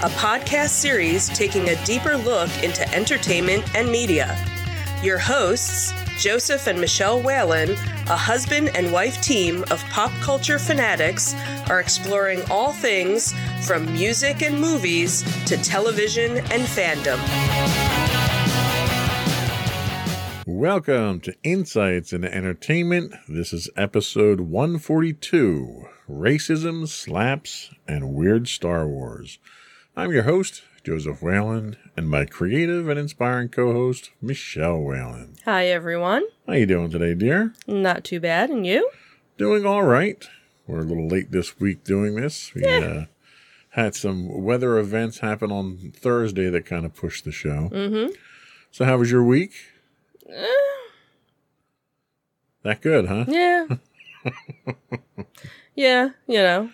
a podcast series taking a deeper look into entertainment and media. Your hosts, Joseph and Michelle Whalen, a husband and wife team of pop culture fanatics, are exploring all things from music and movies to television and fandom. Welcome to Insights into Entertainment. This is episode 142 Racism, Slaps, and Weird Star Wars. I'm your host, Joseph Whalen, and my creative and inspiring co-host, Michelle Whalen. Hi, everyone. How you doing today, dear? Not too bad. And you? Doing all right. We're a little late this week doing this. We uh, had some weather events happen on Thursday that kind of pushed the show. Mm-hmm. So how was your week? That good, huh? Yeah. yeah, you know.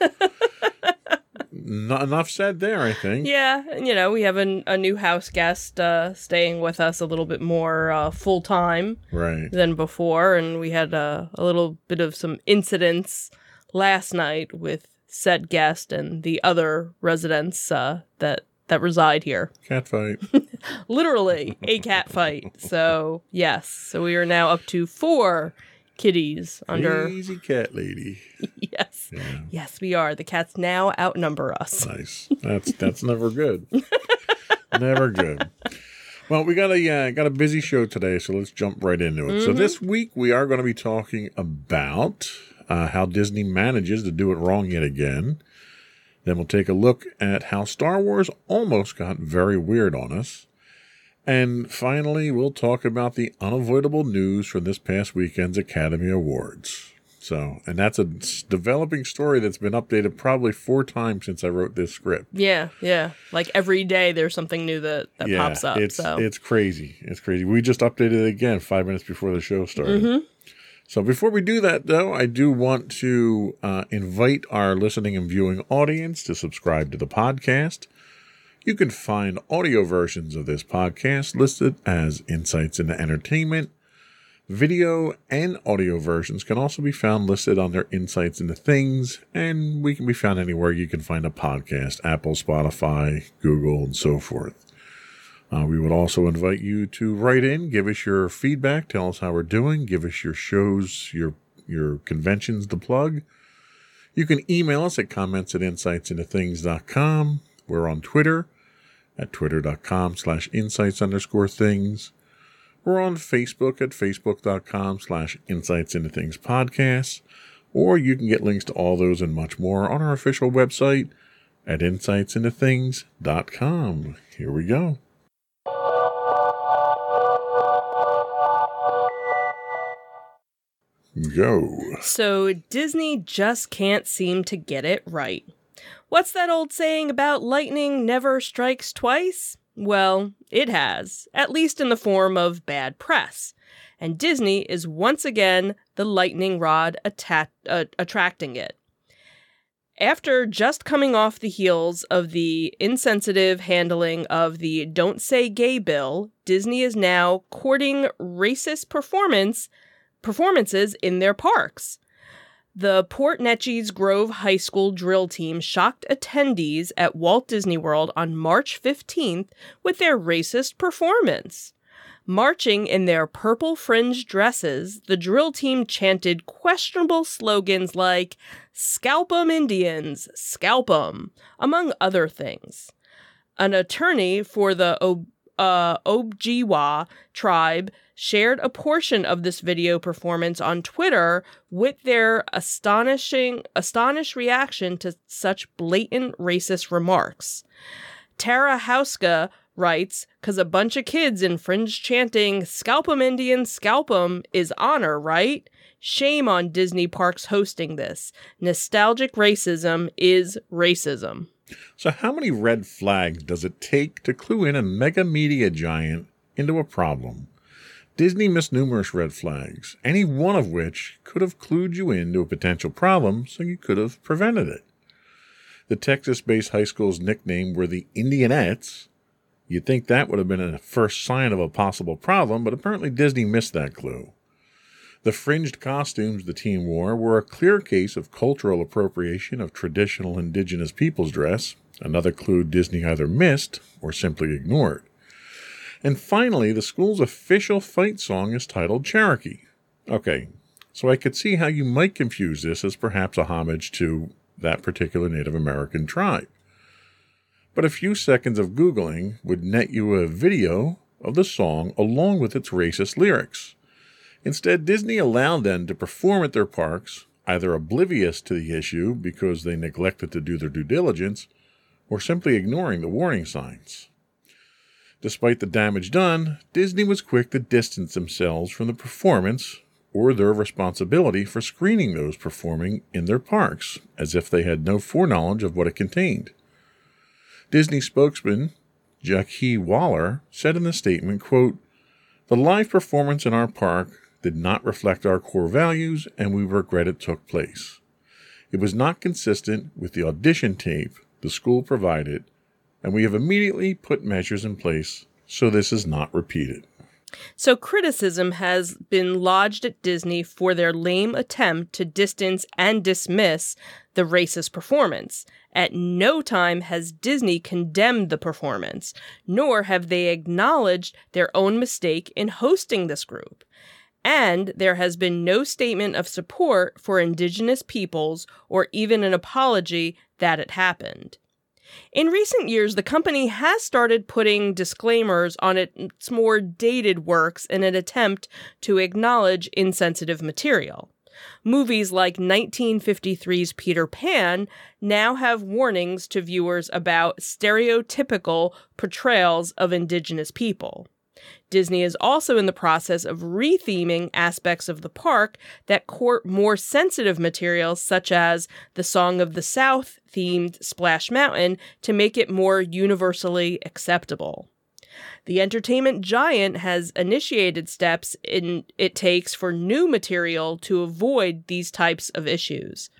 Not enough said there, I think. Yeah, you know, we have a, a new house guest uh, staying with us a little bit more uh, full time Right. than before, and we had uh, a little bit of some incidents last night with said guest and the other residents uh, that that reside here. Cat fight. Literally a cat fight. So yes, so we are now up to four kitties under. Crazy cat lady. Yes, Yeah. yes, we are. The cats now outnumber us. Nice. That's that's never good. never good. Well, we got a uh, got a busy show today, so let's jump right into it. So this week we are going to be talking about uh, how Disney manages to do it wrong yet again. Then we'll take a look at how Star Wars almost got very weird on us. And finally, we'll talk about the unavoidable news from this past weekend's Academy Awards. So, and that's a developing story that's been updated probably four times since I wrote this script. Yeah, yeah. Like every day, there's something new that that pops up. It's so it's crazy. It's crazy. We just updated it again five minutes before the show started. So before we do that, though, I do want to uh, invite our listening and viewing audience to subscribe to the podcast. You can find audio versions of this podcast listed as Insights into Entertainment. Video and audio versions can also be found listed under Insights into Things, and we can be found anywhere you can find a podcast Apple, Spotify, Google, and so forth. Uh, we would also invite you to write in, give us your feedback, tell us how we're doing, give us your shows, your your conventions to plug. You can email us at comments at insightsintothings.com. We're on Twitter at twitter.com slash insights underscore things. We're on Facebook at facebook.com slash insights into things podcasts. Or you can get links to all those and much more on our official website at insightsintothings.com. Here we go. Go. So Disney just can't seem to get it right. What's that old saying about lightning never strikes twice? Well, it has, at least in the form of bad press. And Disney is once again the lightning rod atta- uh, attracting it. After just coming off the heels of the insensitive handling of the Don't Say Gay bill, Disney is now courting racist performance performances in their parks. The Port Neches Grove High School drill team shocked attendees at Walt Disney World on March 15th with their racist performance. Marching in their purple fringed dresses, the drill team chanted questionable slogans like Scalp 'em Indians, scalp 'em, among other things. An attorney for the uh, Ojibwa tribe shared a portion of this video performance on Twitter with their astonishing astonished reaction to such blatant racist remarks. Tara Houska writes, "Cause a bunch of kids in fringe chanting, scalp 'em Indians, scalp 'em is honor, right? Shame on Disney parks hosting this. Nostalgic racism is racism." So, how many red flags does it take to clue in a mega media giant into a problem? Disney missed numerous red flags, any one of which could have clued you into a potential problem so you could have prevented it. The Texas based high school's nickname were the Indianettes. You'd think that would have been a first sign of a possible problem, but apparently Disney missed that clue. The fringed costumes the team wore were a clear case of cultural appropriation of traditional indigenous people's dress, another clue Disney either missed or simply ignored. And finally, the school's official fight song is titled Cherokee. Okay, so I could see how you might confuse this as perhaps a homage to that particular Native American tribe. But a few seconds of Googling would net you a video of the song along with its racist lyrics. Instead, Disney allowed them to perform at their parks, either oblivious to the issue because they neglected to do their due diligence, or simply ignoring the warning signs. Despite the damage done, Disney was quick to distance themselves from the performance or their responsibility for screening those performing in their parks, as if they had no foreknowledge of what it contained. Disney spokesman Jacquee Wahler said in the statement, quote, The live performance in our park did not reflect our core values, and we regret it took place. It was not consistent with the audition tape the school provided and we have immediately put measures in place so this is not repeated. So, criticism has been lodged at Disney for their lame attempt to distance and dismiss the racist performance. At no time has Disney condemned the performance, nor have they acknowledged their own mistake in hosting this group. And there has been no statement of support for Indigenous peoples or even an apology that it happened. In recent years, the company has started putting disclaimers on its more dated works in an attempt to acknowledge insensitive material. Movies like 1953's Peter Pan now have warnings to viewers about stereotypical portrayals of indigenous people. Disney is also in the process of retheming aspects of the park that court more sensitive materials, such as the Song of the South themed Splash Mountain, to make it more universally acceptable. The entertainment giant has initiated steps in it takes for new material to avoid these types of issues.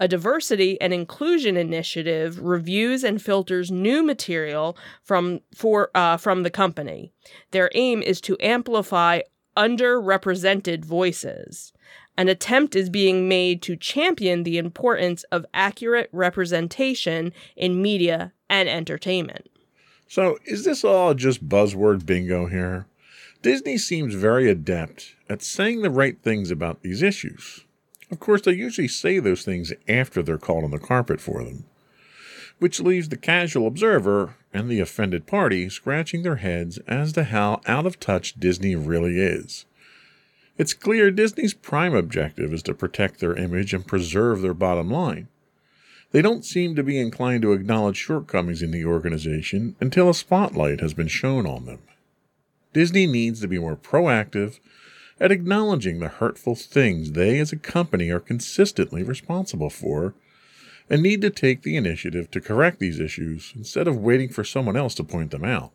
A diversity and inclusion initiative reviews and filters new material from for uh, from the company. Their aim is to amplify underrepresented voices. An attempt is being made to champion the importance of accurate representation in media and entertainment. So, is this all just buzzword bingo here? Disney seems very adept at saying the right things about these issues. Of course, they usually say those things after they're called on the carpet for them, which leaves the casual observer and the offended party scratching their heads as to how out of touch Disney really is. It's clear Disney's prime objective is to protect their image and preserve their bottom line. They don't seem to be inclined to acknowledge shortcomings in the organization until a spotlight has been shown on them. Disney needs to be more proactive at acknowledging the hurtful things they as a company are consistently responsible for and need to take the initiative to correct these issues instead of waiting for someone else to point them out.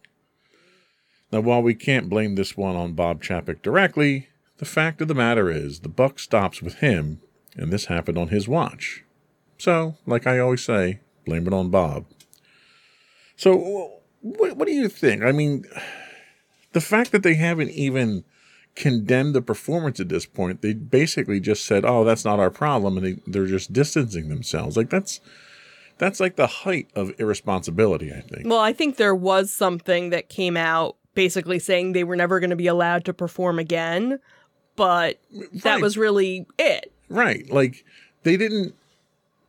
Now, while we can't blame this one on Bob Chapek directly, the fact of the matter is the buck stops with him, and this happened on his watch. So, like I always say, blame it on Bob. So, what, what do you think? I mean, the fact that they haven't even condemned the performance at this point. They basically just said, "Oh, that's not our problem," and they, they're just distancing themselves. Like that's that's like the height of irresponsibility. I think. Well, I think there was something that came out basically saying they were never going to be allowed to perform again, but right. that was really it. Right. Like they didn't.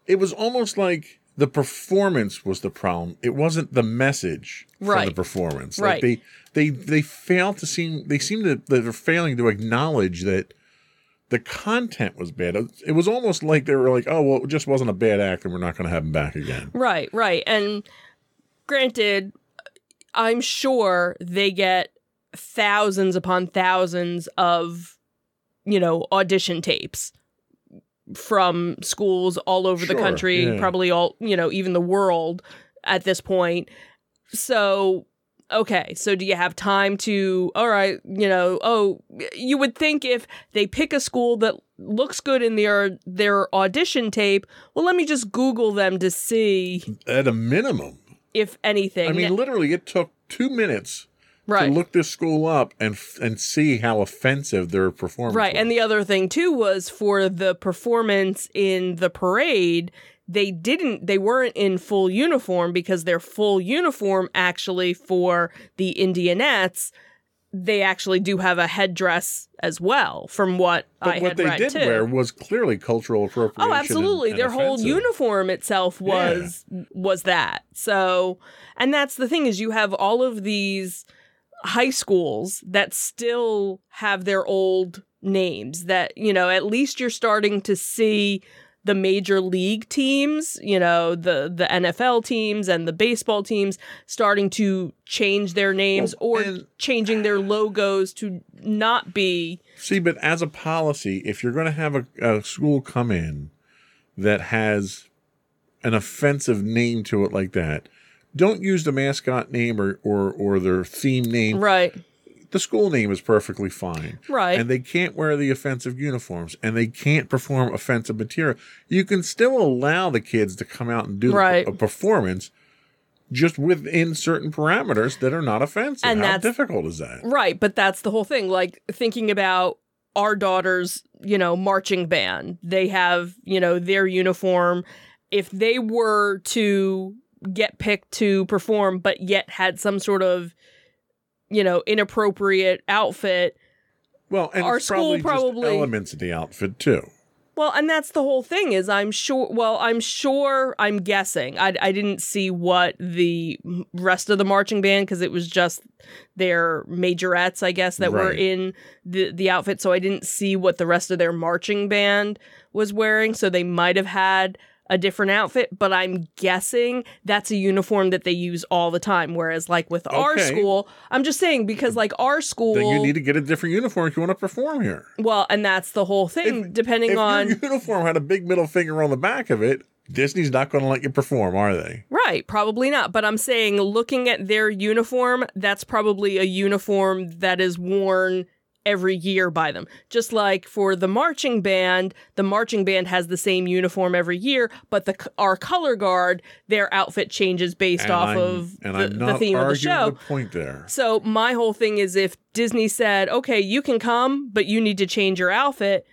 It was almost like the performance was the problem. It wasn't the message right. from the performance. Like right. They they they fail to seem they seem to they're failing to acknowledge that the content was bad. It was almost like they were like, oh well, it just wasn't a bad act, and we're not going to have him back again. Right, right. And granted, I'm sure they get thousands upon thousands of you know audition tapes from schools all over the country, yeah. probably all, you know, even the world at this point. So, okay, so do you have time to, all right, you know, oh, you would think if they pick a school that looks good in their their audition tape, well, let me just Google them to see At a minimum. if anything. I mean, literally, it took two minutes right. to look this school up and and see how offensive their performance Right. was. And the other thing too was for the performance in the parade, they didn't they weren't in full uniform because their full uniform actually for the Indianettes, they actually do have a headdress as well, from what but I what had they read did too. wear was clearly cultural appropriation. Oh, absolutely. and Their whole offensive. uniform itself was was that. So, and that's the thing is you have all of these high schools that still have their old names that, you know, at least you're starting to see the major league teams, you know, the the NFL teams and the baseball teams starting to change their names or and- changing their logos to not be See, but as a policy, if you're going to have a, a school come in that has an offensive name to it like that, don't use the mascot name or, or, or their theme name. right. The school name is perfectly fine. Right. And they can't wear the offensive uniforms and they can't perform offensive material. You can still allow the kids to come out and do Right. a performance just within certain parameters that are not offensive. And How that's- difficult is that? Right, but that's the whole thing. Like thinking about our daughter's, you know, marching band. They have, you know, their uniform. If they were to get picked to perform, but yet had some sort of, you know, inappropriate outfit. Well, and Our school probably, probably- elements of the outfit too. Well, and that's the whole thing is I'm sure well, I'm sure I'm guessing. I I didn't see what the rest of the marching band cuz it was just their majorettes, I guess, that were in the the outfit, so I didn't see what the rest of their marching band was wearing, so they might have had a different outfit, but I'm guessing that's a uniform that they use all the time whereas like with our school, I'm just saying because like our school Then you need to get a different uniform if you want to perform here. well, and that's the whole thing If- depending if on your uniform had a big middle finger on the back of it, Disney's not going to let you perform, are they? Right, probably not. But I'm saying, looking at their uniform, that's probably a uniform that is worn every year by them. Just like for the marching band, the marching band has the same uniform every year, but the our color guard, their outfit changes based And off I'm, of and the, I'm the theme of the show. the point there. So my whole thing is if Disney said, "Okay, you can come, but you need to change your outfit,"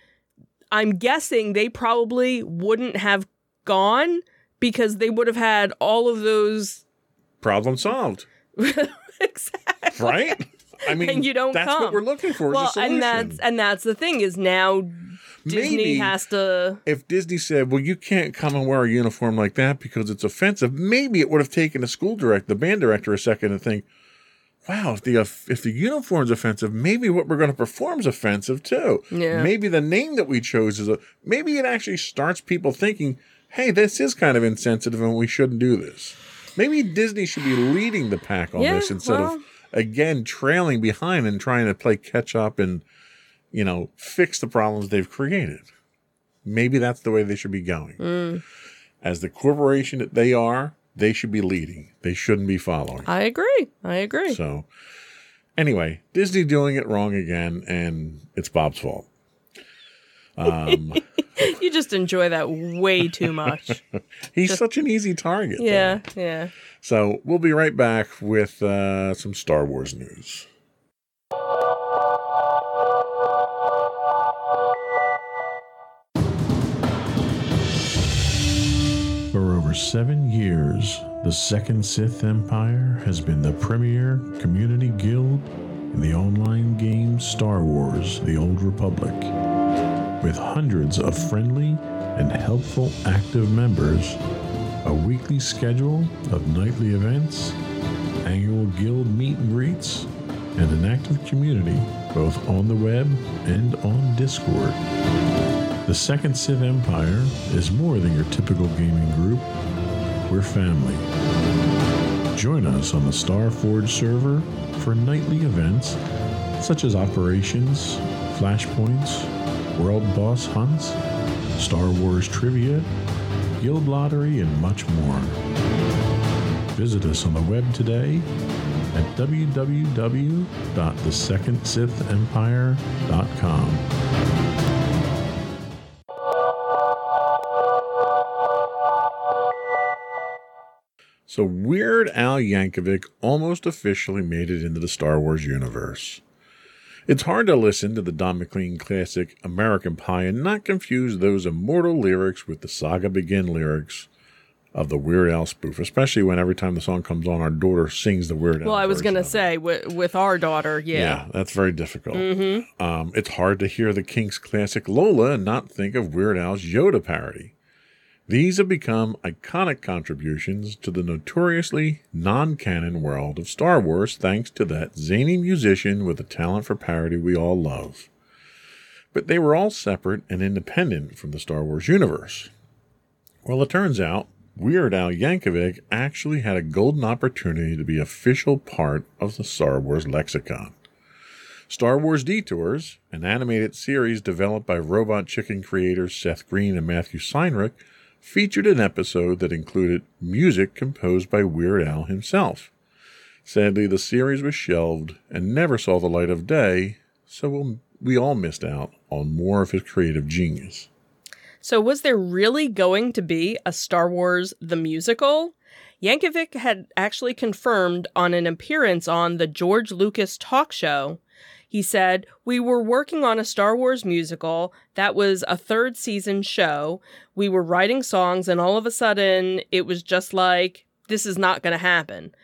I'm guessing they probably wouldn't have gone because they would have had all of those Problem solved, exactly. right? I mean, And you don't that's come. what we're looking for. Well, is a solution. and that's and that's the thing is now Disney Maybe has to if Disney said, "Well, you can't come and wear a uniform like that because it's offensive," maybe it would have taken the school director, the band director, a second to think, "Wow, if the if the uniform's offensive, maybe what we're going to perform is offensive too. Yeah. Maybe the name that we chose is a maybe it actually starts people thinking, "Hey, this is kind of insensitive, and we shouldn't do this." Maybe Disney should be leading the pack on Yeah, this instead well- of again trailing behind and trying to play catch up and you know fix the problems they've created. Maybe that's the way they should be going. Mm. As the corporation that they are, they should be leading. They shouldn't be following. I agree. I agree. So, anyway, Disney doing it wrong again, and it's Bob's fault. Um, you just enjoy that way too much. he's such an easy target. though. yeah, yeah. So we'll be right back with uh, some Star Wars news. For over seven years, the Second Sith Empire has been the premier community guild in the online game Star Wars The Old Republic. With hundreds of friendly and helpful active members, a weekly schedule of nightly events, annual guild meet and greets, and an active community both on the web and on Discord. The Second Sith Empire is more than your typical gaming group. We're family. Join us on the Starforge server for nightly events such as operations, flashpoints, world boss hunts, Star Wars trivia, guild lottery, and much more. Visit us on the web today at www.thesecondsithempire.com. So Weird Al Yankovic almost officially made it into the Star Wars universe. It's hard to listen to the Don McLean classic American Pie and not confuse those immortal lyrics with the Saga Begin lyrics of the Weird Al spoof, especially when every time the song comes on, our daughter sings the Weird Al. Well, I was going to say with, with our daughter, yeah. Yeah, that's very difficult. Mm-hmm. Um, it's hard to hear the Kinks classic Lola and not think of Weird Al's Yoda parody. These have become iconic contributions to the notoriously non canon world of Star Wars thanks to that zany musician with a talent for parody we all love. But they were all separate and independent from the Star Wars universe. Well, it turns out Weird Al Yankovic actually had a golden opportunity to be official part of the Star Wars lexicon. Star Wars Detours, an animated series developed by Robot Chicken creators Seth Green and Matthew Senreich, featured an episode that included music composed by Weird Al himself. Sadly, the series was shelved and never saw the light of day, so we all missed out on more of his creative genius. So, was there really going to be a Star Wars the musical? Yankovic had actually confirmed on an appearance on the George Lucas talk show he said, We were working on a Star Wars musical. That was a third season show. We were writing songs, and all of a sudden, it was just like, this is not going to happen.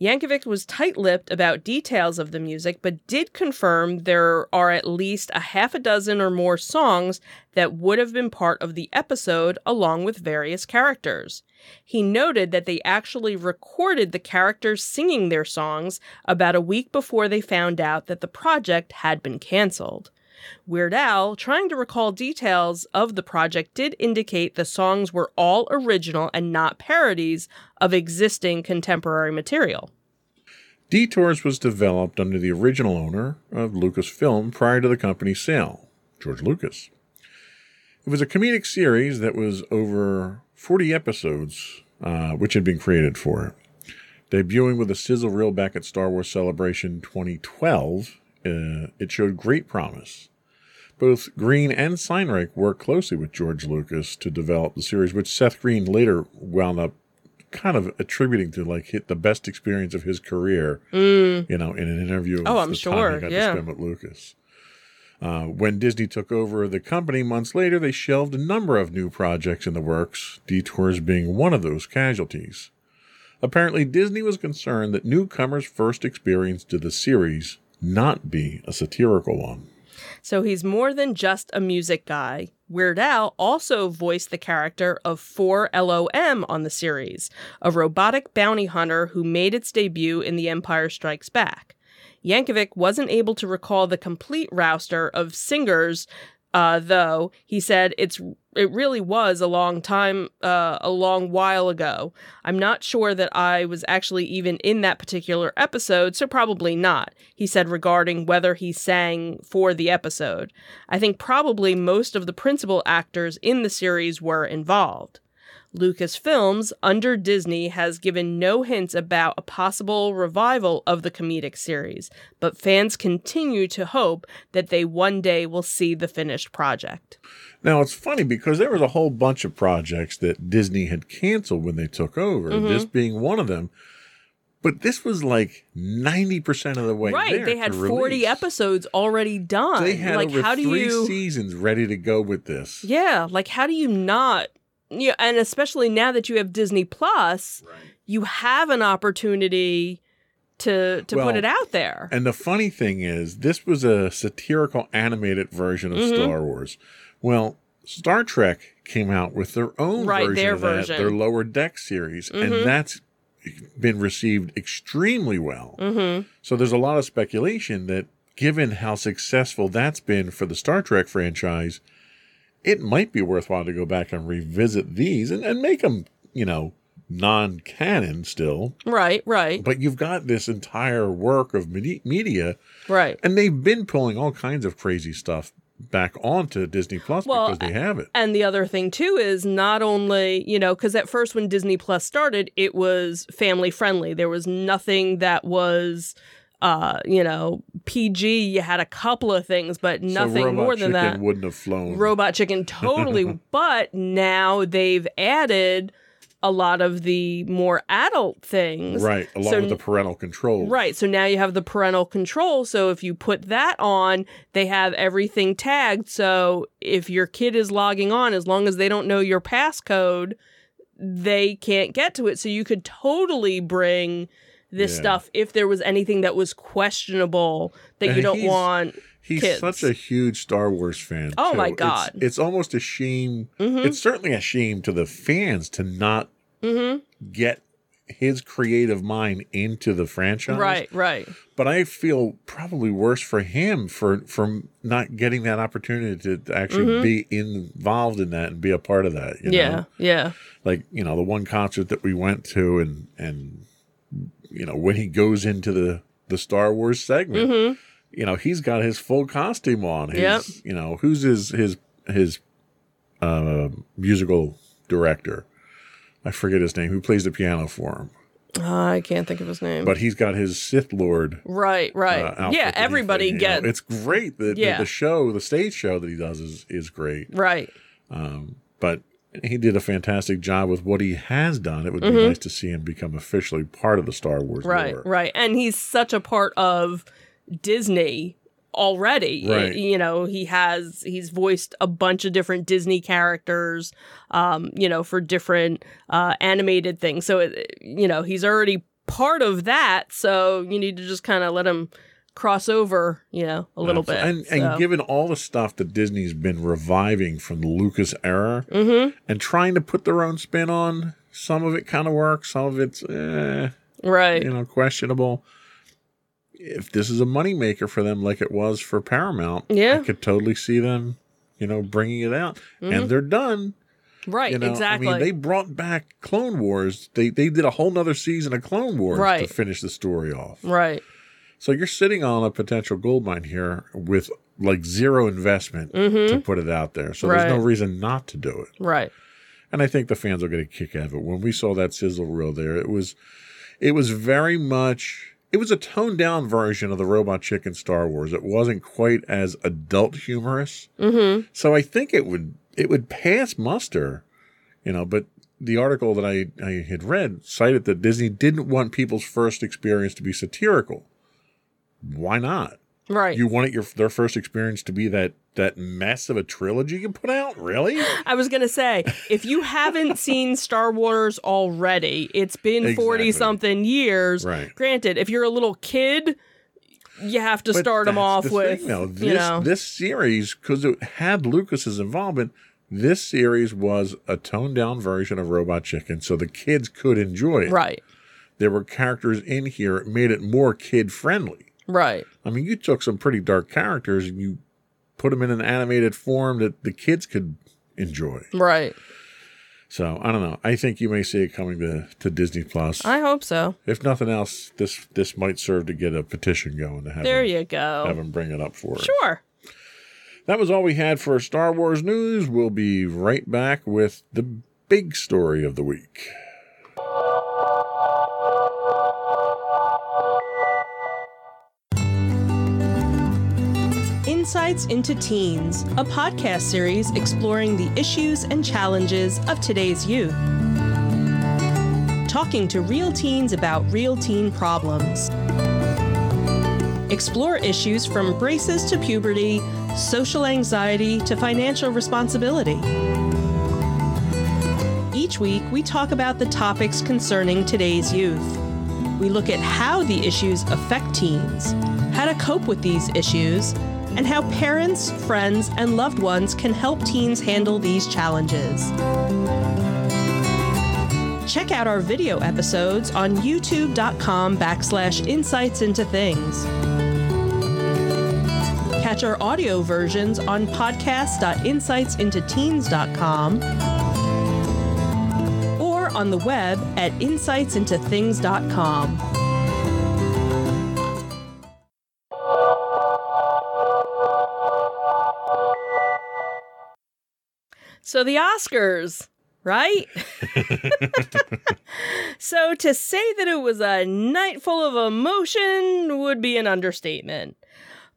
Yankovic was tight lipped about details of the music, but did confirm there are at least a half a dozen or more songs that would have been part of the episode along with various characters. He noted that they actually recorded the characters singing their songs about a week before they found out that the project had been canceled. Weird Al, trying to recall details of the project, did indicate the songs were all original and not parodies of existing contemporary material. Detours was developed under the original owner of Lucasfilm prior to the company's sale, George Lucas. It was a comedic series that was over 40 episodes, uh, which had been created for it. Debuting with a sizzle reel back at Star Wars Celebration 2012, uh, it showed great promise. Both Green and Senreich worked closely with George Lucas to develop the series, which Seth Green later wound up kind of attributing to like hit the best experience of his career. Mm. You know, in an interview. Oh, I'm sure. he got yeah. to spend with Lucas. Uh, when Disney took over the company months later, they shelved a number of new projects in the works, Detours being one of those casualties. Apparently, Disney was concerned that newcomers' first experience to the series not be a satirical one. So he's more than just a music guy. Weird Al also voiced the character of 4LOM on the series, a robotic bounty hunter who made its debut in The Empire Strikes Back. Yankovic wasn't able to recall the complete roster of singers uh, though he said it's it really was a long time, uh, a long while ago. I'm not sure that I was actually even in that particular episode, so probably not. He said regarding whether he sang for the episode. I think probably most of the principal actors in the series were involved. Lucasfilms, under Disney, has given no hints about a possible revival of the comedic series, but fans continue to hope that they one day will see the finished project. Now, it's funny because there was a whole bunch of projects that Disney had canceled when they took over, mm-hmm. this being one of them. But this was like 90% of the way right. They had 40 episodes already done. They had like, over how do three you... seasons ready to go with this. Yeah. Like, how do you not yeah, and especially now that you have Disney Plus, right. you have an opportunity to to well, put it out there. And the funny thing is, this was a satirical animated version of mm-hmm. Star Wars. Well, Star Trek came out with their own right, version their of that, version. their lower deck series, mm-hmm. and that's been received extremely well. Mm-hmm. So there's a lot of speculation that given how successful that's been for the Star Trek franchise, it might be worthwhile to go back and revisit these and, and make them, you know, non canon still. Right, right. But you've got this entire work of media. Right. And they've been pulling all kinds of crazy stuff back onto Disney Plus Well, because they have it. And the other thing too is not only, you know, because at first when Disney Plus started, it was family friendly. There was nothing that was uh, you know, PG. You had a couple of things, but nothing so more than Chicken that. wouldn't have flown. Robot Chicken totally, but now they've added a lot of the more adult things. right, along So- with the parental control. Right. So now you have the parental control. So if you put that on, they have everything tagged. So if your kid is logging on, as long as they don't know your passcode, they can't get to it. So you could totally bring this Yeah. stuff if there was anything that was questionable that And you don't want. He's kids. such a huge Star Wars fan. Oh too. my God. It's, almost a shame. Mhm. It's certainly a shame to the fans to not Mhm. get his creative mind into the franchise. Right, right. But I feel probably worse for him for from not getting that opportunity to, actually be involved in that and be a part of that. You Mm-hmm. yeah, know? yeah. like you know the one concert that we went to and and you know when he goes into the the Star Wars segment hmm you know he's got his full costume on his Yep. you know who's his his his uh musical director I forget his name who plays the piano for him I can't think of his name. but he's got his Sith Lord right, right. uh, yeah, that everybody you know, gets. it's great the, the Yeah. the show the stage show that he does is is great right. Um, but he did a fantastic job with what he has done. It would be Mhm. nice to see him become officially part of the Star Wars Right, lore. right. And he's such a part of Disney already. Right. You know, he has he's voiced a bunch of different Disney characters um, you know, for different uh animated things. So it, you know, he's already part of that, so you need to just kind of let him cross over, you know, a little bit. And, so. and given all the stuff that Disney's been reviving from the Lucas era Mhm. and trying to put their own spin on, some of it kind of works, some of it's eh, Right. you know questionable. If this is a moneymaker for them, like it was for Paramount, Yeah. I could totally see them, you know, bringing it out, Mhm. and they're done. Right, You know, exactly. I mean, they brought back Clone Wars. They they did a whole nother season of Clone Wars Right. to finish the story off. right. So you're sitting on a potential gold mine here with like zero investment Mhm. to put it out there. So there's no reason not to do it. Right. And I think the fans will get a kick out of it. When we saw that sizzle reel there, it was it was very much it was a toned down version of the Robot Chicken Star Wars. It wasn't quite as adult humorous. Mhm. So I think it would it would pass muster, you know. But the article that I, I had read cited that Disney didn't want people's first experience to be satirical. Why not? Right. You wanted your their first experience to be that that mess of a trilogy you put out? Really? I was gonna say, if you haven't seen Star Wars already, it's been Exactly. forty something years. Right. Granted, if you're a little kid, you have to But start them off the with, thing, though. This, you know, this series, because it had Lucas's involvement, this series was a toned down version of Robot Chicken, so the kids could enjoy it. right, There were characters in here, it made it more kid friendly. Right, I mean, you took some pretty dark characters and you put them in an animated form that the kids could enjoy. right. So I don't know. I think you may see it coming to, to Disney Plus. I hope so. if nothing else, this this might serve to get a petition going to have There them, you have go. them bring it up for us. Sure. That was all we had for Star Wars news. We'll be right back with the big story of the week. Insights into Teens, a podcast series exploring the issues and challenges of today's youth. Talking to real teens about real teen problems. Explore issues from braces to puberty, social anxiety to financial responsibility. Each week, we talk about the topics concerning today's youth. We look at how the issues affect teens, how to cope with these issues, and how parents, friends, and loved ones can help teens handle these challenges. Check out our video episodes on youtube.com backslash insights into things. Catch our audio versions on podcast.insightsintoteens.com or on the web at insightsintothings.com. So the Oscars, right? so to say that it was a night full of emotion would be an understatement.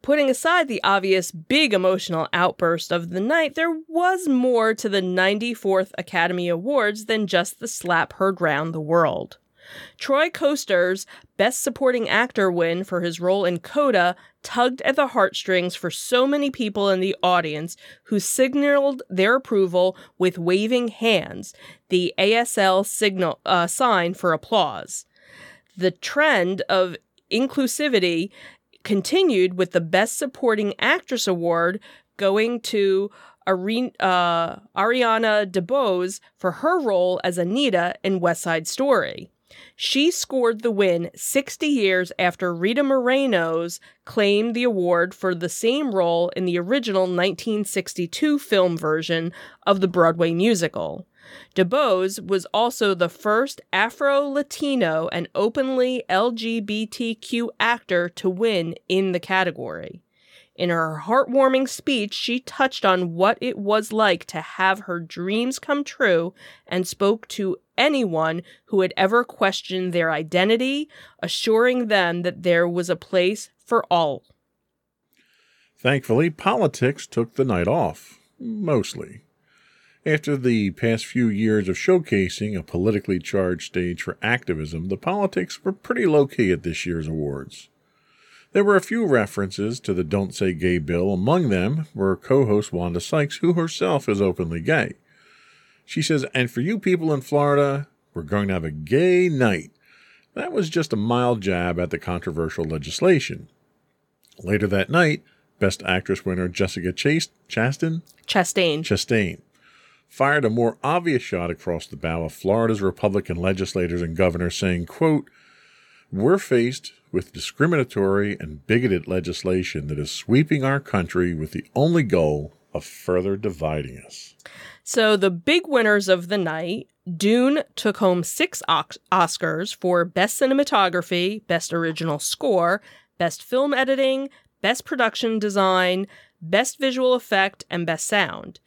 Putting aside the obvious big emotional outburst of the night, there was more to the 94th Academy Awards than just the slap heard round the world. Troy Kotsur's Best Supporting Actor win for his role in Coda tugged at the heartstrings for so many people in the audience who signaled their approval with waving hands, the ASL signal uh, sign for applause. The trend of inclusivity continued with the Best Supporting Actress award going to uh, Ariana DeBose for her role as Anita in West Side Story. She scored the win 60 years after Rita Moreno's claimed the award for the same role in the original 1962 film version of the Broadway musical. DeBose was also the first Afro Latino and openly LGBTQ actor to win in the category. In her heartwarming speech, she touched on what it was like to have her dreams come true and spoke to anyone who had ever questioned their identity, assuring them that there was a place for all. Thankfully, politics took the night off, mostly. After the past few years of showcasing a politically charged stage for activism, the politics were pretty low key at this year's awards. There were a few references to the Don't Say Gay bill. Among them were co host Wanda Sykes, who herself is openly gay. She says, And for you people in Florida, we're going to have a gay night. That was just a mild jab at the controversial legislation. Later that night, Best Actress winner Jessica Chase, Chastain? Chastain. Chastain fired a more obvious shot across the bow of Florida's Republican legislators and governors, saying, quote, We're faced with discriminatory and bigoted legislation that is sweeping our country with the only goal of further dividing us. So the big winners of the night Dune took home six Oscars for Best Cinematography, Best Original Score, Best Film Editing, Best Production Design, Best Visual Effect, and Best Sound.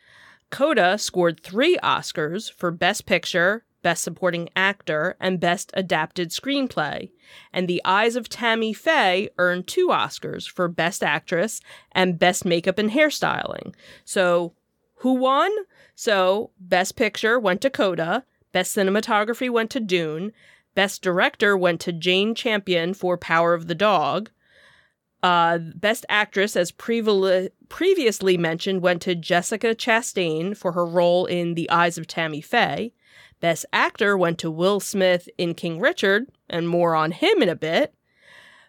Coda scored three Oscars for Best Picture, Best Supporting Actor, and Best Adapted Screenplay. And The Eyes of Tammy Faye earned two Oscars for Best Actress and Best Makeup and Hairstyling. So, who won? So, Best Picture went to Coda, Best Cinematography went to Dune, Best Director went to Jane Campion for Power of the Dog, uh, Best Actress, as previ- previously mentioned, went to Jessica Chastain for her role in The Eyes of Tammy Faye. Best Actor went to Will Smith in King Richard, and more on him in a bit.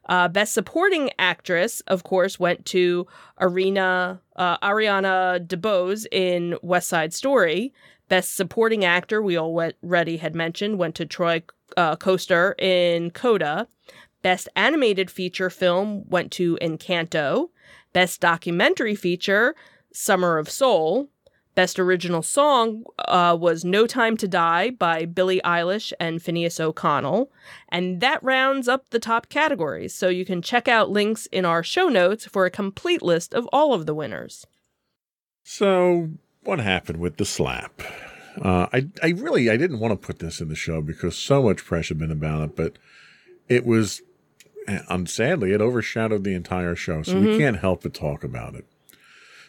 Uh, Best Supporting Actress, of course, went to Arena, uh, Ariana DeBose in West Side Story. Best Supporting Actor, we already had mentioned, went to Troy uh, Kotsur in Coda. Best Animated Feature Film went to Encanto. Best Documentary Feature, Summer of Soul. Best Original Song uh, was No Time to Die by Billie Eilish and Finneas O'Connell. And that rounds up the top categories, so you can check out links in our show notes for a complete list of all of the winners. So, what happened with the slap? Uh, I, I really I didn't want to put this in the show because so much press had been about it, but it was and sadly, it overshadowed the entire show, so mm-hmm. we can't help but talk about it.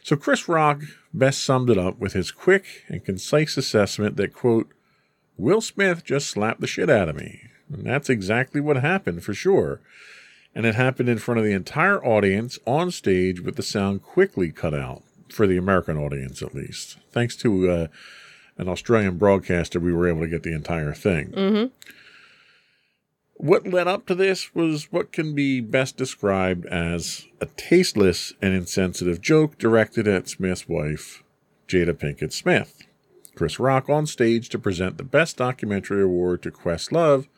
So Chris Rock best summed it up with his quick and concise assessment that, quote, Will Smith just slapped the shit out of me. And that's exactly what happened for sure. And it happened in front of the entire audience on stage with the sound quickly cut out, for the American audience at least. Thanks to uh, an Australian broadcaster, we were able to get the entire thing. Mm-hmm. What led up to this was what can be best described as a tasteless and insensitive joke directed at Smith's wife, Jada Pinkett Smith. Chris Rock, on stage to present the Best Documentary Award to Questlove,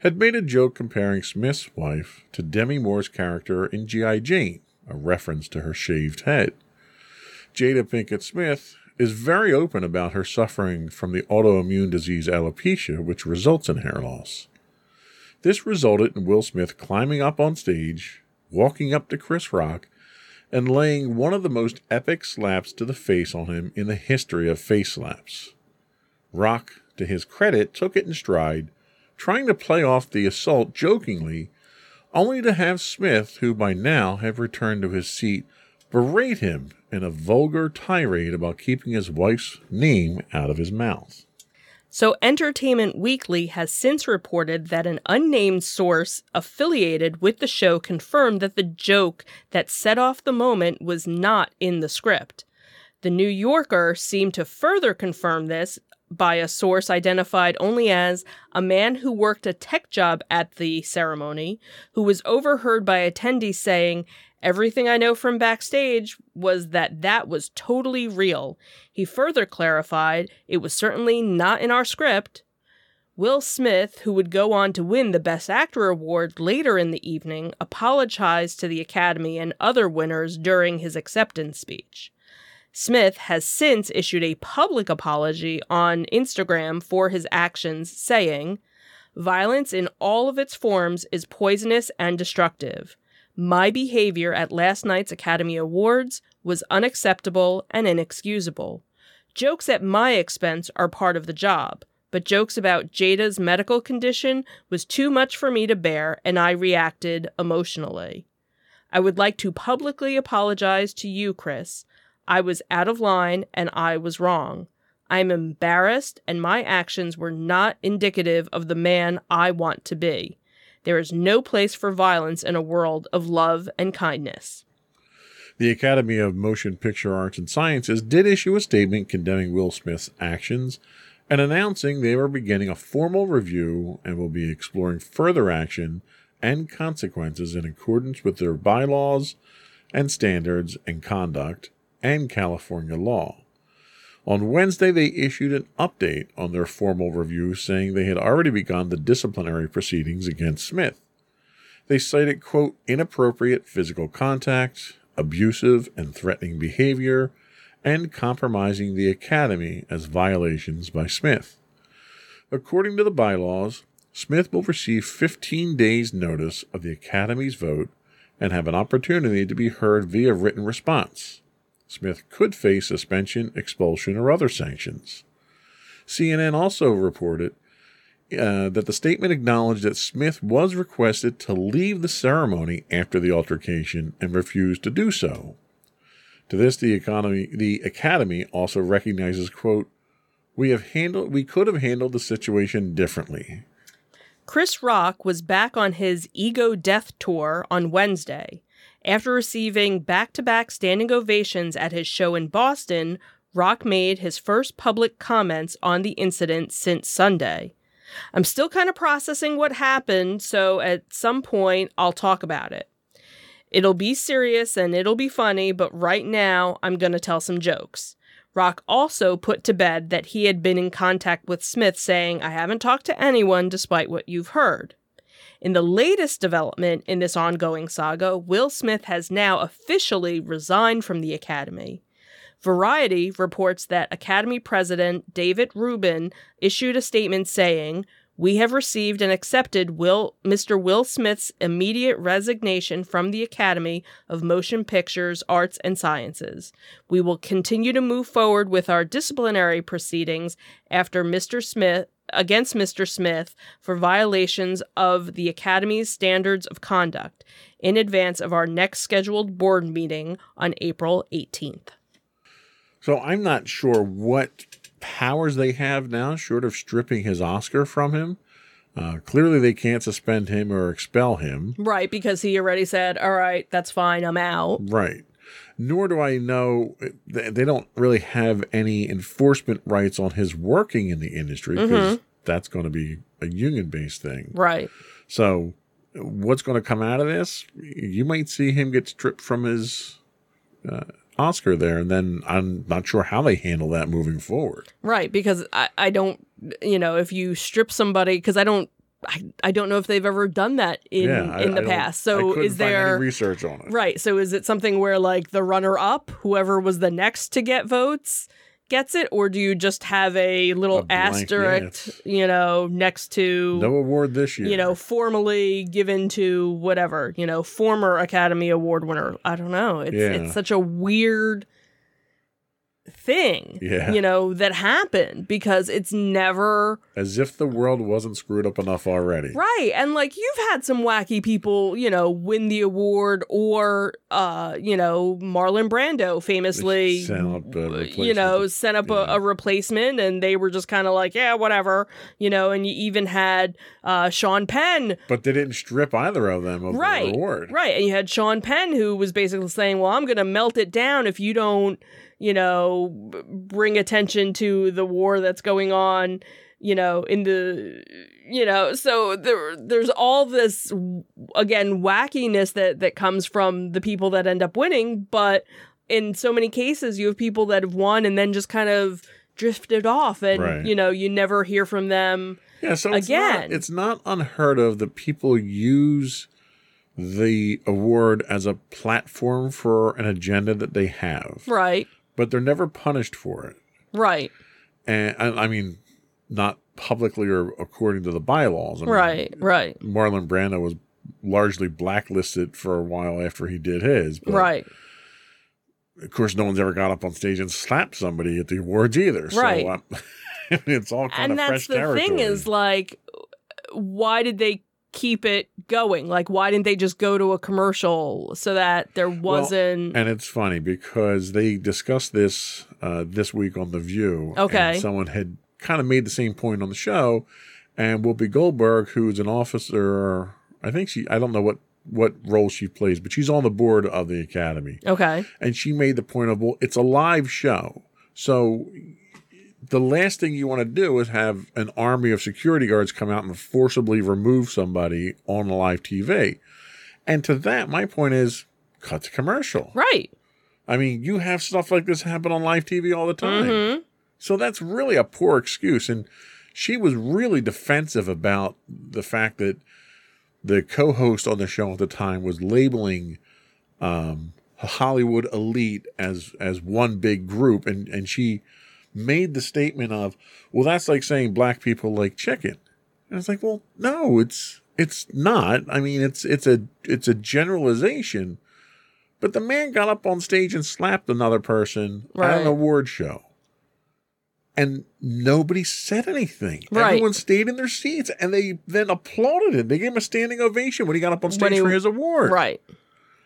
had made a joke comparing Smith's wife to Demi Moore's character in G.I. Jane, a reference to her shaved head. Jada Pinkett Smith is very open about her suffering from the autoimmune disease alopecia, which results in hair loss. This resulted in Will Smith climbing up on stage, walking up to Chris Rock, and laying one of the most epic slaps to the face on him in the history of face slaps. Rock, to his credit, took it in stride, trying to play off the assault jokingly, only to have Smith, who by now had returned to his seat, berate him in a vulgar tirade about keeping his wife's name out of his mouth. So, Entertainment Weekly has since reported that an unnamed source affiliated with the show confirmed that the joke that set off the moment was not in the script. The New Yorker seemed to further confirm this by a source identified only as a man who worked a tech job at the ceremony, who was overheard by attendees saying, Everything I know from backstage was that that was totally real. He further clarified it was certainly not in our script. Will Smith, who would go on to win the Best Actor award later in the evening, apologized to the Academy and other winners during his acceptance speech. Smith has since issued a public apology on Instagram for his actions, saying, Violence in all of its forms is poisonous and destructive. My behavior at last night's Academy Awards was unacceptable and inexcusable. Jokes at my expense are part of the job, but jokes about Jada's medical condition was too much for me to bear, and I reacted emotionally. I would like to publicly apologize to you, Chris. I was out of line and I was wrong. I am embarrassed, and my actions were not indicative of the man I want to be. There is no place for violence in a world of love and kindness. The Academy of Motion Picture Arts and Sciences did issue a statement condemning Will Smith's actions and announcing they were beginning a formal review and will be exploring further action and consequences in accordance with their bylaws and standards and conduct and California law. On Wednesday, they issued an update on their formal review saying they had already begun the disciplinary proceedings against Smith. They cited, quote, inappropriate physical contact, abusive and threatening behavior, and compromising the academy as violations by Smith. According to the bylaws, Smith will receive 15 days' notice of the Academy's vote and have an opportunity to be heard via written response. Smith could face suspension, expulsion, or other sanctions. CNN also reported uh, that the statement acknowledged that Smith was requested to leave the ceremony after the altercation and refused to do so. To this, the economy, the Academy also recognizes, "quote We have handled, we could have handled the situation differently." Chris Rock was back on his ego death tour on Wednesday. After receiving back to back standing ovations at his show in Boston, Rock made his first public comments on the incident since Sunday. I'm still kind of processing what happened, so at some point I'll talk about it. It'll be serious and it'll be funny, but right now I'm going to tell some jokes. Rock also put to bed that he had been in contact with Smith, saying, I haven't talked to anyone despite what you've heard. In the latest development in this ongoing saga, Will Smith has now officially resigned from the Academy. Variety reports that Academy President David Rubin issued a statement saying, we have received and accepted Will, Mr. Will Smith's immediate resignation from the Academy of Motion Pictures, Arts, and Sciences. We will continue to move forward with our disciplinary proceedings after Mr. Smith against Mr. Smith for violations of the Academy's standards of conduct in advance of our next scheduled board meeting on April 18th. So I'm not sure what powers they have now, short of stripping his Oscar from him. Uh, clearly, they can't suspend him or expel him. Right, because he already said, all right, that's fine, I'm out. Right. Nor do I know, they don't really have any enforcement rights on his working in the industry because mm-hmm. that's going to be a union based thing. Right. So, what's going to come out of this? You might see him get stripped from his. Uh, Oscar there, and then I'm not sure how they handle that moving forward. Right, because I, I don't, you know, if you strip somebody, because I don't, I, I don't know if they've ever done that in yeah, in the I past. So is there research on it? Right. So is it something where like the runner up, whoever was the next to get votes, gets it, or do you just have a little A blank, asterisk, you know, next to No award this year. you know, formally given to whatever, you know, former Academy Award winner. I don't know. It's Yeah. it's such a weird thing, Yeah. you know, that happened because it's never as if the world wasn't screwed up enough already. right. And like you've had some wacky people, you know, win the award or uh, you know, Marlon Brando famously Sent up a you know, sent up Yeah. a, a replacement and they were just kind of like, yeah, whatever, you know, and you even had uh Sean Penn But they didn't strip either of them of right, the award. Right. And you had Sean Penn who was basically saying, well, I'm going to melt it down if you don't, you know, bring attention to the war that's going on, you know, in the, you know, so there, there's all this, again, wackiness that, that comes from the people that end up winning. But in so many cases, you have people that have won and then just kind of drifted off and, Right. you know, you never hear from them. Yeah, so it's Again. not, it's not unheard of that people use the award as a platform for an agenda that they have, Right. but they're never punished for it. Right. And I, I mean, not publicly or according to the bylaws. I mean, Right. Right. Marlon Brando was largely blacklisted for a while after he did his. Right. Of course, no one's ever got up on stage and slapped somebody at the awards either. Right. So um, it's all kind of crazy. and that's the thing is like why did they keep it going like why didn't they just go to a commercial so that there wasn't And it's funny because they discussed this uh, this week on The View. Okay. And someone had kind of made the same point on the show. And Whoopi Goldberg, who's an officer, I think she, I don't know what, what role she plays, but she's on the board of the Academy. okay And she made the point of, well, it's a live show. So the last thing you want to do is have an army of security guards come out and forcibly remove somebody on live TV. And to that, my point is cut the commercial. right I mean, you have stuff like this happen on live TV all the time. Mhm. So that's really a poor excuse. And she was really defensive about the fact that the co host on the show at the time was labeling um, Hollywood elite as as one big group. And, and she made the statement of, well, that's like saying black people like chicken. And it's like, well, no, it's it's not. I mean, it's it's a it's a generalization. But the man got up on stage and slapped another person at an award show. And nobody said anything. Right. Everyone stayed in their seats and they then applauded him. They gave him a standing ovation when he got up on stage he- for his award. right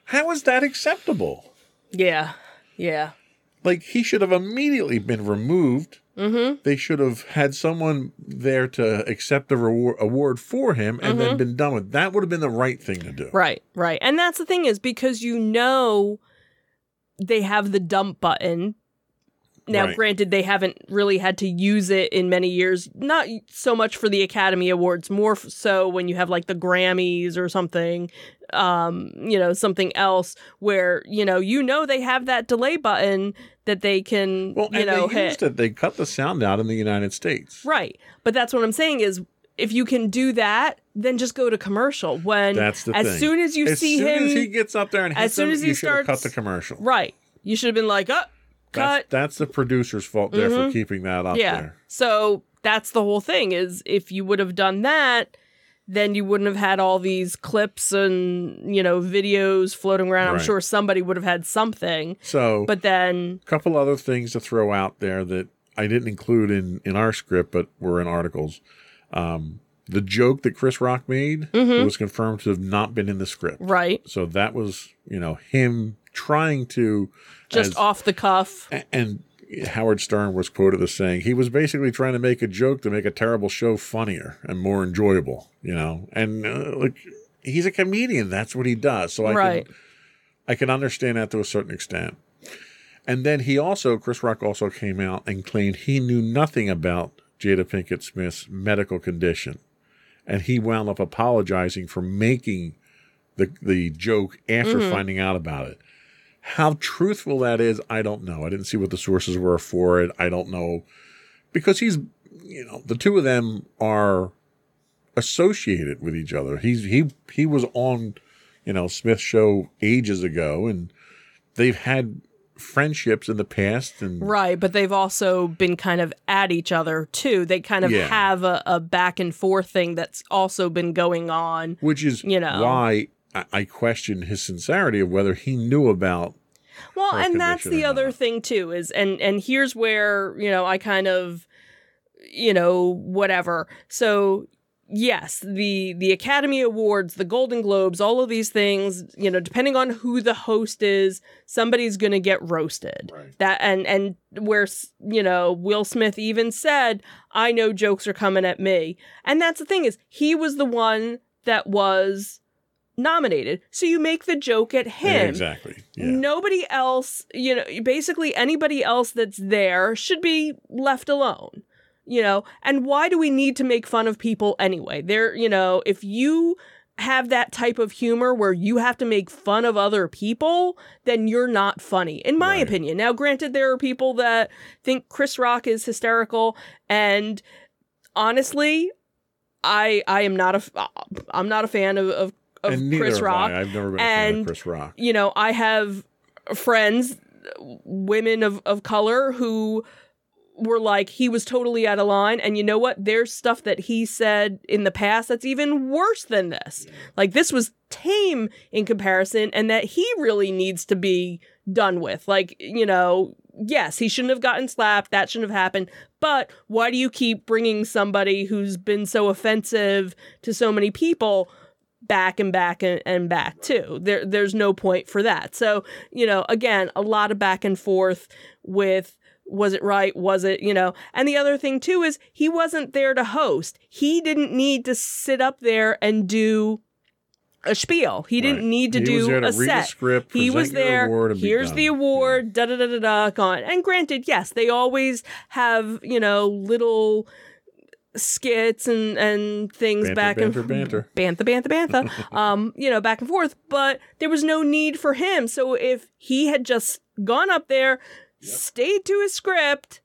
How is that acceptable? yeah yeah Like he should have immediately been removed. mm-hmm They should have had someone there to accept the reward, award for him and then been done with. That would have been the right thing to do. right right and that's the thing is because you know they have the dump button now Right. granted they haven't really had to use it in many years not so much for the academy awards more so when you have like the grammys or something um you know something else where you know you know they have that delay button that they can Well, you and know they hit used it. They cut the sound out in the United States. right but that's what i'm saying is if you can do that then just go to commercial when That's the as thing. soon as you as see soon him as soon he gets up there and hits as soon him, as he you should cut the commercial. right you should have been like oh cut that's the producer's fault there for Mhm. keeping that up yeah there. so that's the whole thing is if you would have done that then you wouldn't have had all these clips and you know videos floating around i'm sure somebody would have had something So, but then a couple other things to throw out there that I didn't include in in our script, but were in articles. Um, the joke that Chris Rock made Mhm. was confirmed to have not been in the script. right So that was, you know, him trying to just as- off the cuff And Howard Stern was quoted as saying he was basically trying to make a joke to make a terrible show funnier and more enjoyable, you know. And uh, like he's a comedian, that's what he does. So I Right. can I can understand that to a certain extent. And then he also Chris Rock also came out and claimed he knew nothing about Jada Pinkett Smith's medical condition. And he wound up apologizing for making the the joke after Mhm. finding out about it. How truthful that is, I don't know. I didn't see what the sources were for it. I don't know because he's, you know, the two of them are associated with each other. He's he he was on, you know, Smith's show ages ago, and they've had friendships in the past and Right, but they've also been kind of at each other too. They kind of Yeah. have a, a back and forth thing that's also been going on. which is You know. why I, I question his sincerity of whether he knew about Well, and that's the other not. thing too is and and here's where, you know, I kind of you know, whatever. So yes, the the Academy Awards, the Golden Globes, all of these things, you know, depending on who the host is, somebody's going to get roasted. Right. That and and where you know, Will Smith even said, "I know jokes are coming at me." And that's the thing is, he was the one that was nominated. So you make the joke at him. exactly. Yeah. Nobody else, you know, basically anybody else that's there should be left alone. You know, and why do we need to make fun of people anyway? There, you know, if you have that type of humor where you have to make fun of other people, then you're not funny, in my Right. opinion. Now, granted, there are people that think Chris Rock is hysterical, and honestly, I I am not a uh, I'm not a fan of of, of and Chris Rock I. I've never been a fan and- of Chris Rock. you know, I have friends, women of, of color, who were like, he was totally out of line. And you know what? There's stuff that he said in the past that's even worse than this. Like, this was tame in comparison, and that he really needs to be done with. Like, you know, yes, he shouldn't have gotten slapped. That shouldn't have happened. But why do you keep bringing somebody who's been so offensive to so many people? Back and back and, and back too. There there's no point for that. So, you know, again, a lot of back and forth with was it right? Was it, you know? And the other thing too is he wasn't there to host. He didn't need to sit up there and do a spiel. He didn't Right. need to He do to a set. the script, he was there. award, Here's the award. Da da da da da. Gone. And granted, yes, they always have you know little skits and and things Banter, back banter, and banter. bantha bantha bantha um you know back and forth but there was no need for him so if he had just gone up there stayed to his script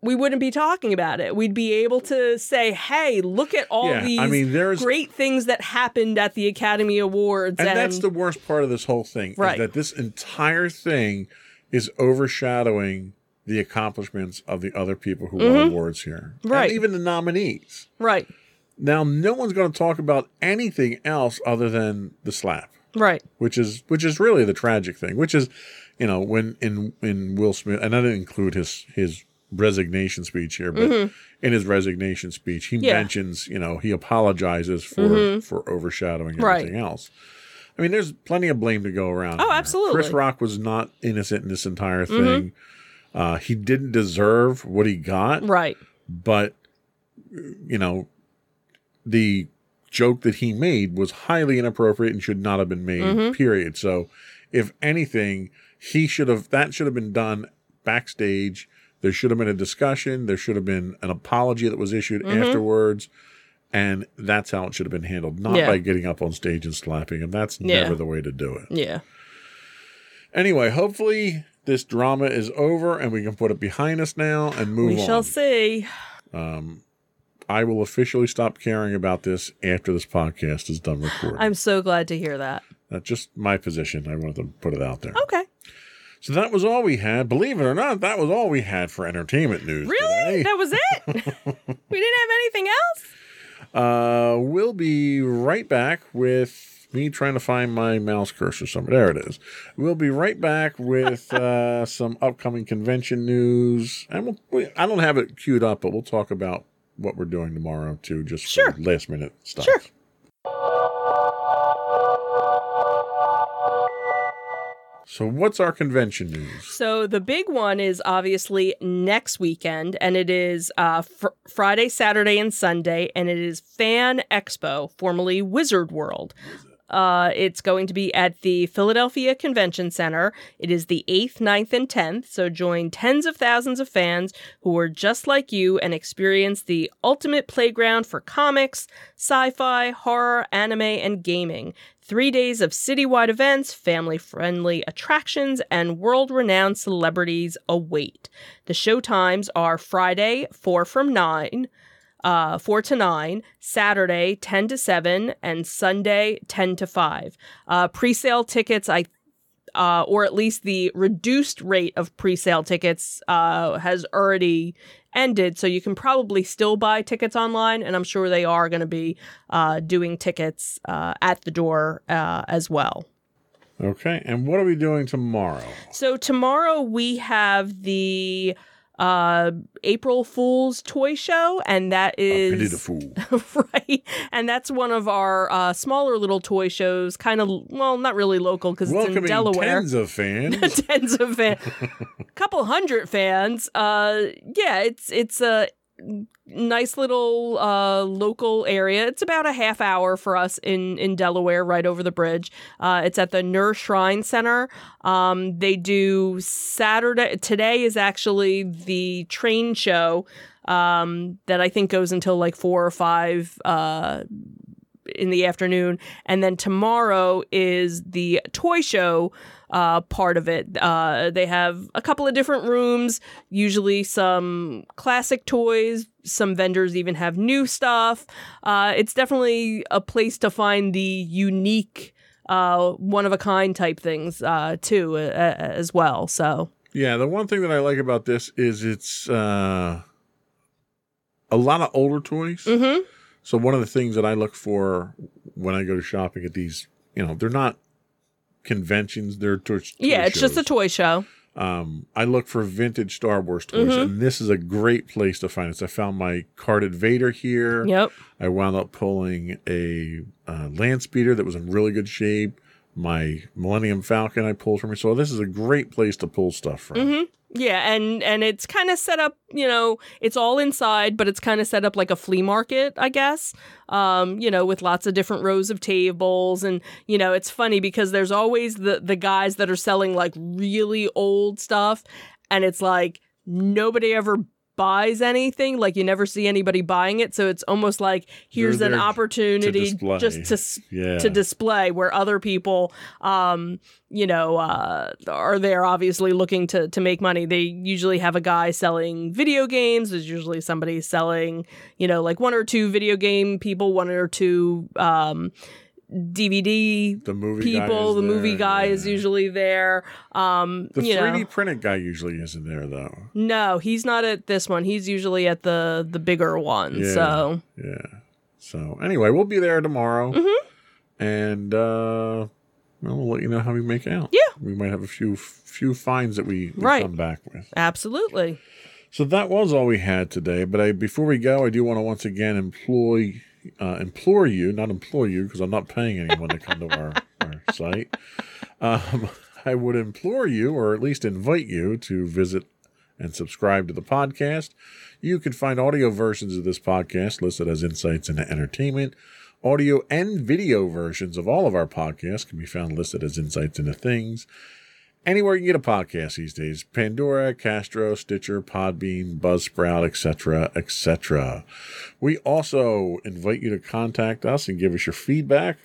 we wouldn't be talking about it we'd be able to say hey look at all yeah, these I mean, there's great things that happened at the academy awards and and, that's the worst part of this whole thing Right. is that this entire thing is overshadowing the accomplishments of the other people who won awards here, Mm-hmm. Right. And even the nominees. right Now, no one's going to talk about anything else other than the slap, right which is which is really the tragic thing. Which is, you know, when in in Will Smith, and I didn't include his his resignation speech here, but in his resignation speech, he Mm-hmm. Yeah. mentions, you know, he apologizes for for overshadowing Right. everything else. I mean, there's plenty of blame to go around. Oh, here. absolutely. Chris Rock was not innocent in this entire thing. Uh, he didn't deserve what he got, right but you know, the joke that he made was highly inappropriate and should not have been made. Mm-hmm. Period. So, if anything, he should have that should have been done backstage. There should have been a discussion. There should have been an apology that was issued Mm-hmm. afterwards. And that's how it should have been handled, not Yeah. by getting up on stage and slapping him. That's Yeah. never the way to do it. yeah Anyway, hopefully this drama is over and we can put it behind us now and move we on. We shall see I will officially stop caring about this after this podcast is done recording. i'm so glad to hear that That's just my position. I wanted to put it out there. okay So that was all we had. Believe it or not, that was all we had for entertainment news. really today. that was it we didn't have anything else Uh, we'll be right back with me trying to find my mouse cursor somewhere. There it is. We'll be right back with uh, some upcoming convention news, and we'll, we, I don't have it queued up, but we'll talk about what we're doing tomorrow too, just Sure. last minute stuff. Sure. So, what's our convention news? So the big one is obviously next weekend, and it is uh, fr- Friday, Saturday, and Sunday, and it is Fan Expo, formerly Wizard World. Uh, it's going to be at the Philadelphia Convention Center. It is the 8th, 9th, and 10th. So join tens of thousands of fans who are just like you and experience the ultimate playground for comics, sci fi, horror, anime, and gaming. Three days of citywide events, family friendly attractions, and world renowned celebrities await. The show times are Friday, 4 from 9 uh, 4 to 9, Saturday 10 to 7, and Sunday 10 to 5. Uh, Pre sale tickets, I uh, or at least the reduced rate of pre-sale tickets uh, has already ended. So you can probably still buy tickets online, and I'm sure they are going to be uh, doing tickets uh, at the door uh, as well. Okay. And what are we doing tomorrow? So tomorrow we have the uh April Fool's toy show and that is Pity the fool. right and that's one of our uh smaller little toy shows kind of well not really local because it's in Delaware tens of fans. tens of fans couple hundred fans uh yeah it's it's a nice little uh local area. It's about a half hour for us in in delaware right over the bridge. Uh it's at the nur shrine center. Um they do saturday today is actually the train show um that i think goes until like four or five uh in the afternoon. And then tomorrow is the toy show uh, part of it. Uh, they have a couple of different rooms, usually some classic toys. Some vendors even have new stuff. Uh, it's definitely a place to find the unique, uh, one of a kind type things uh, too, uh, as well. So Yeah, the one thing that I like about this is it's uh, a lot of older toys. Mhm. So one of the things that I look for when I go to shopping at these, you know, they're not conventions; they're yeah, it's just a toy show. Um, I look for vintage Star Wars toys, Mhm. and this is a great place to find it. I found my carded Vader here. Yep. I wound up pulling a uh, land speeder that was in really good shape. My Millennium Falcon I pulled from me. So this is a great place to pull stuff from. hmm Yeah, and and it's kind of set up, you know, it's all inside, but it's kind of set up like a flea market, I guess. Um, you know, with lots of different rows of tables, and you know, it's funny because there's always the the guys that are selling like really old stuff, and it's like nobody ever buys anything like you never see anybody buying it so it's almost like here's an to opportunity display. just to Yeah. to display where other people um you know uh are there obviously looking to to make money they usually have a guy selling video games there's usually somebody selling you know like one or two video game people one or two um DVD the movie people the movie there, guy is usually there um the you 3D know printed guy usually isn't there though. no he's not at this one he's usually at the the bigger one Yeah. so Yeah. So anyway, we'll be there tomorrow, Mhm. and uh, well, we'll let you know how we make out. Yeah. we might have a few few finds that we, we Right. come back with. absolutely So that was all we had today. But I, before we go, I do want to once again employ, uh, implore you, not employ you, because I'm not paying anyone to come to our, our site. Um, I would implore you, or at least invite you, to visit and subscribe to the podcast. You can find audio versions of this podcast listed as Insights into Entertainment. Audio and video versions of all of our podcasts can be found listed as Insights into Things. Anywhere you get a podcast these days Pandora, Castro, Stitcher, Podbean, Buzzsprout, etc., etc. We also invite you to contact us and give us your feedback.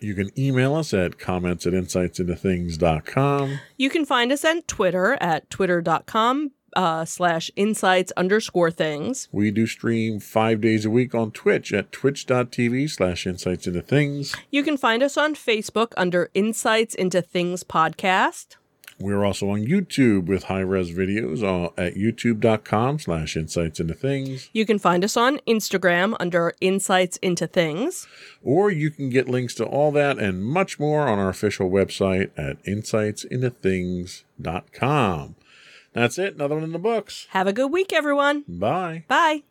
You can email us at comments at insightsintothings.com. You can find us on Twitter at twitter.com uh, slash insights underscore things. We do stream five days a week on Twitch at twitch.tv slash insights into things. You can find us on Facebook under Insights into Things Podcast. We're also on YouTube with high res videos uh, at youtube.com slash insights into things. You can find us on Instagram under Insights into Things. Or you can get links to all that and much more on our official website at insightsintothings.com. That's it. Another one in the books. Have a good week, everyone. Bye. Bye.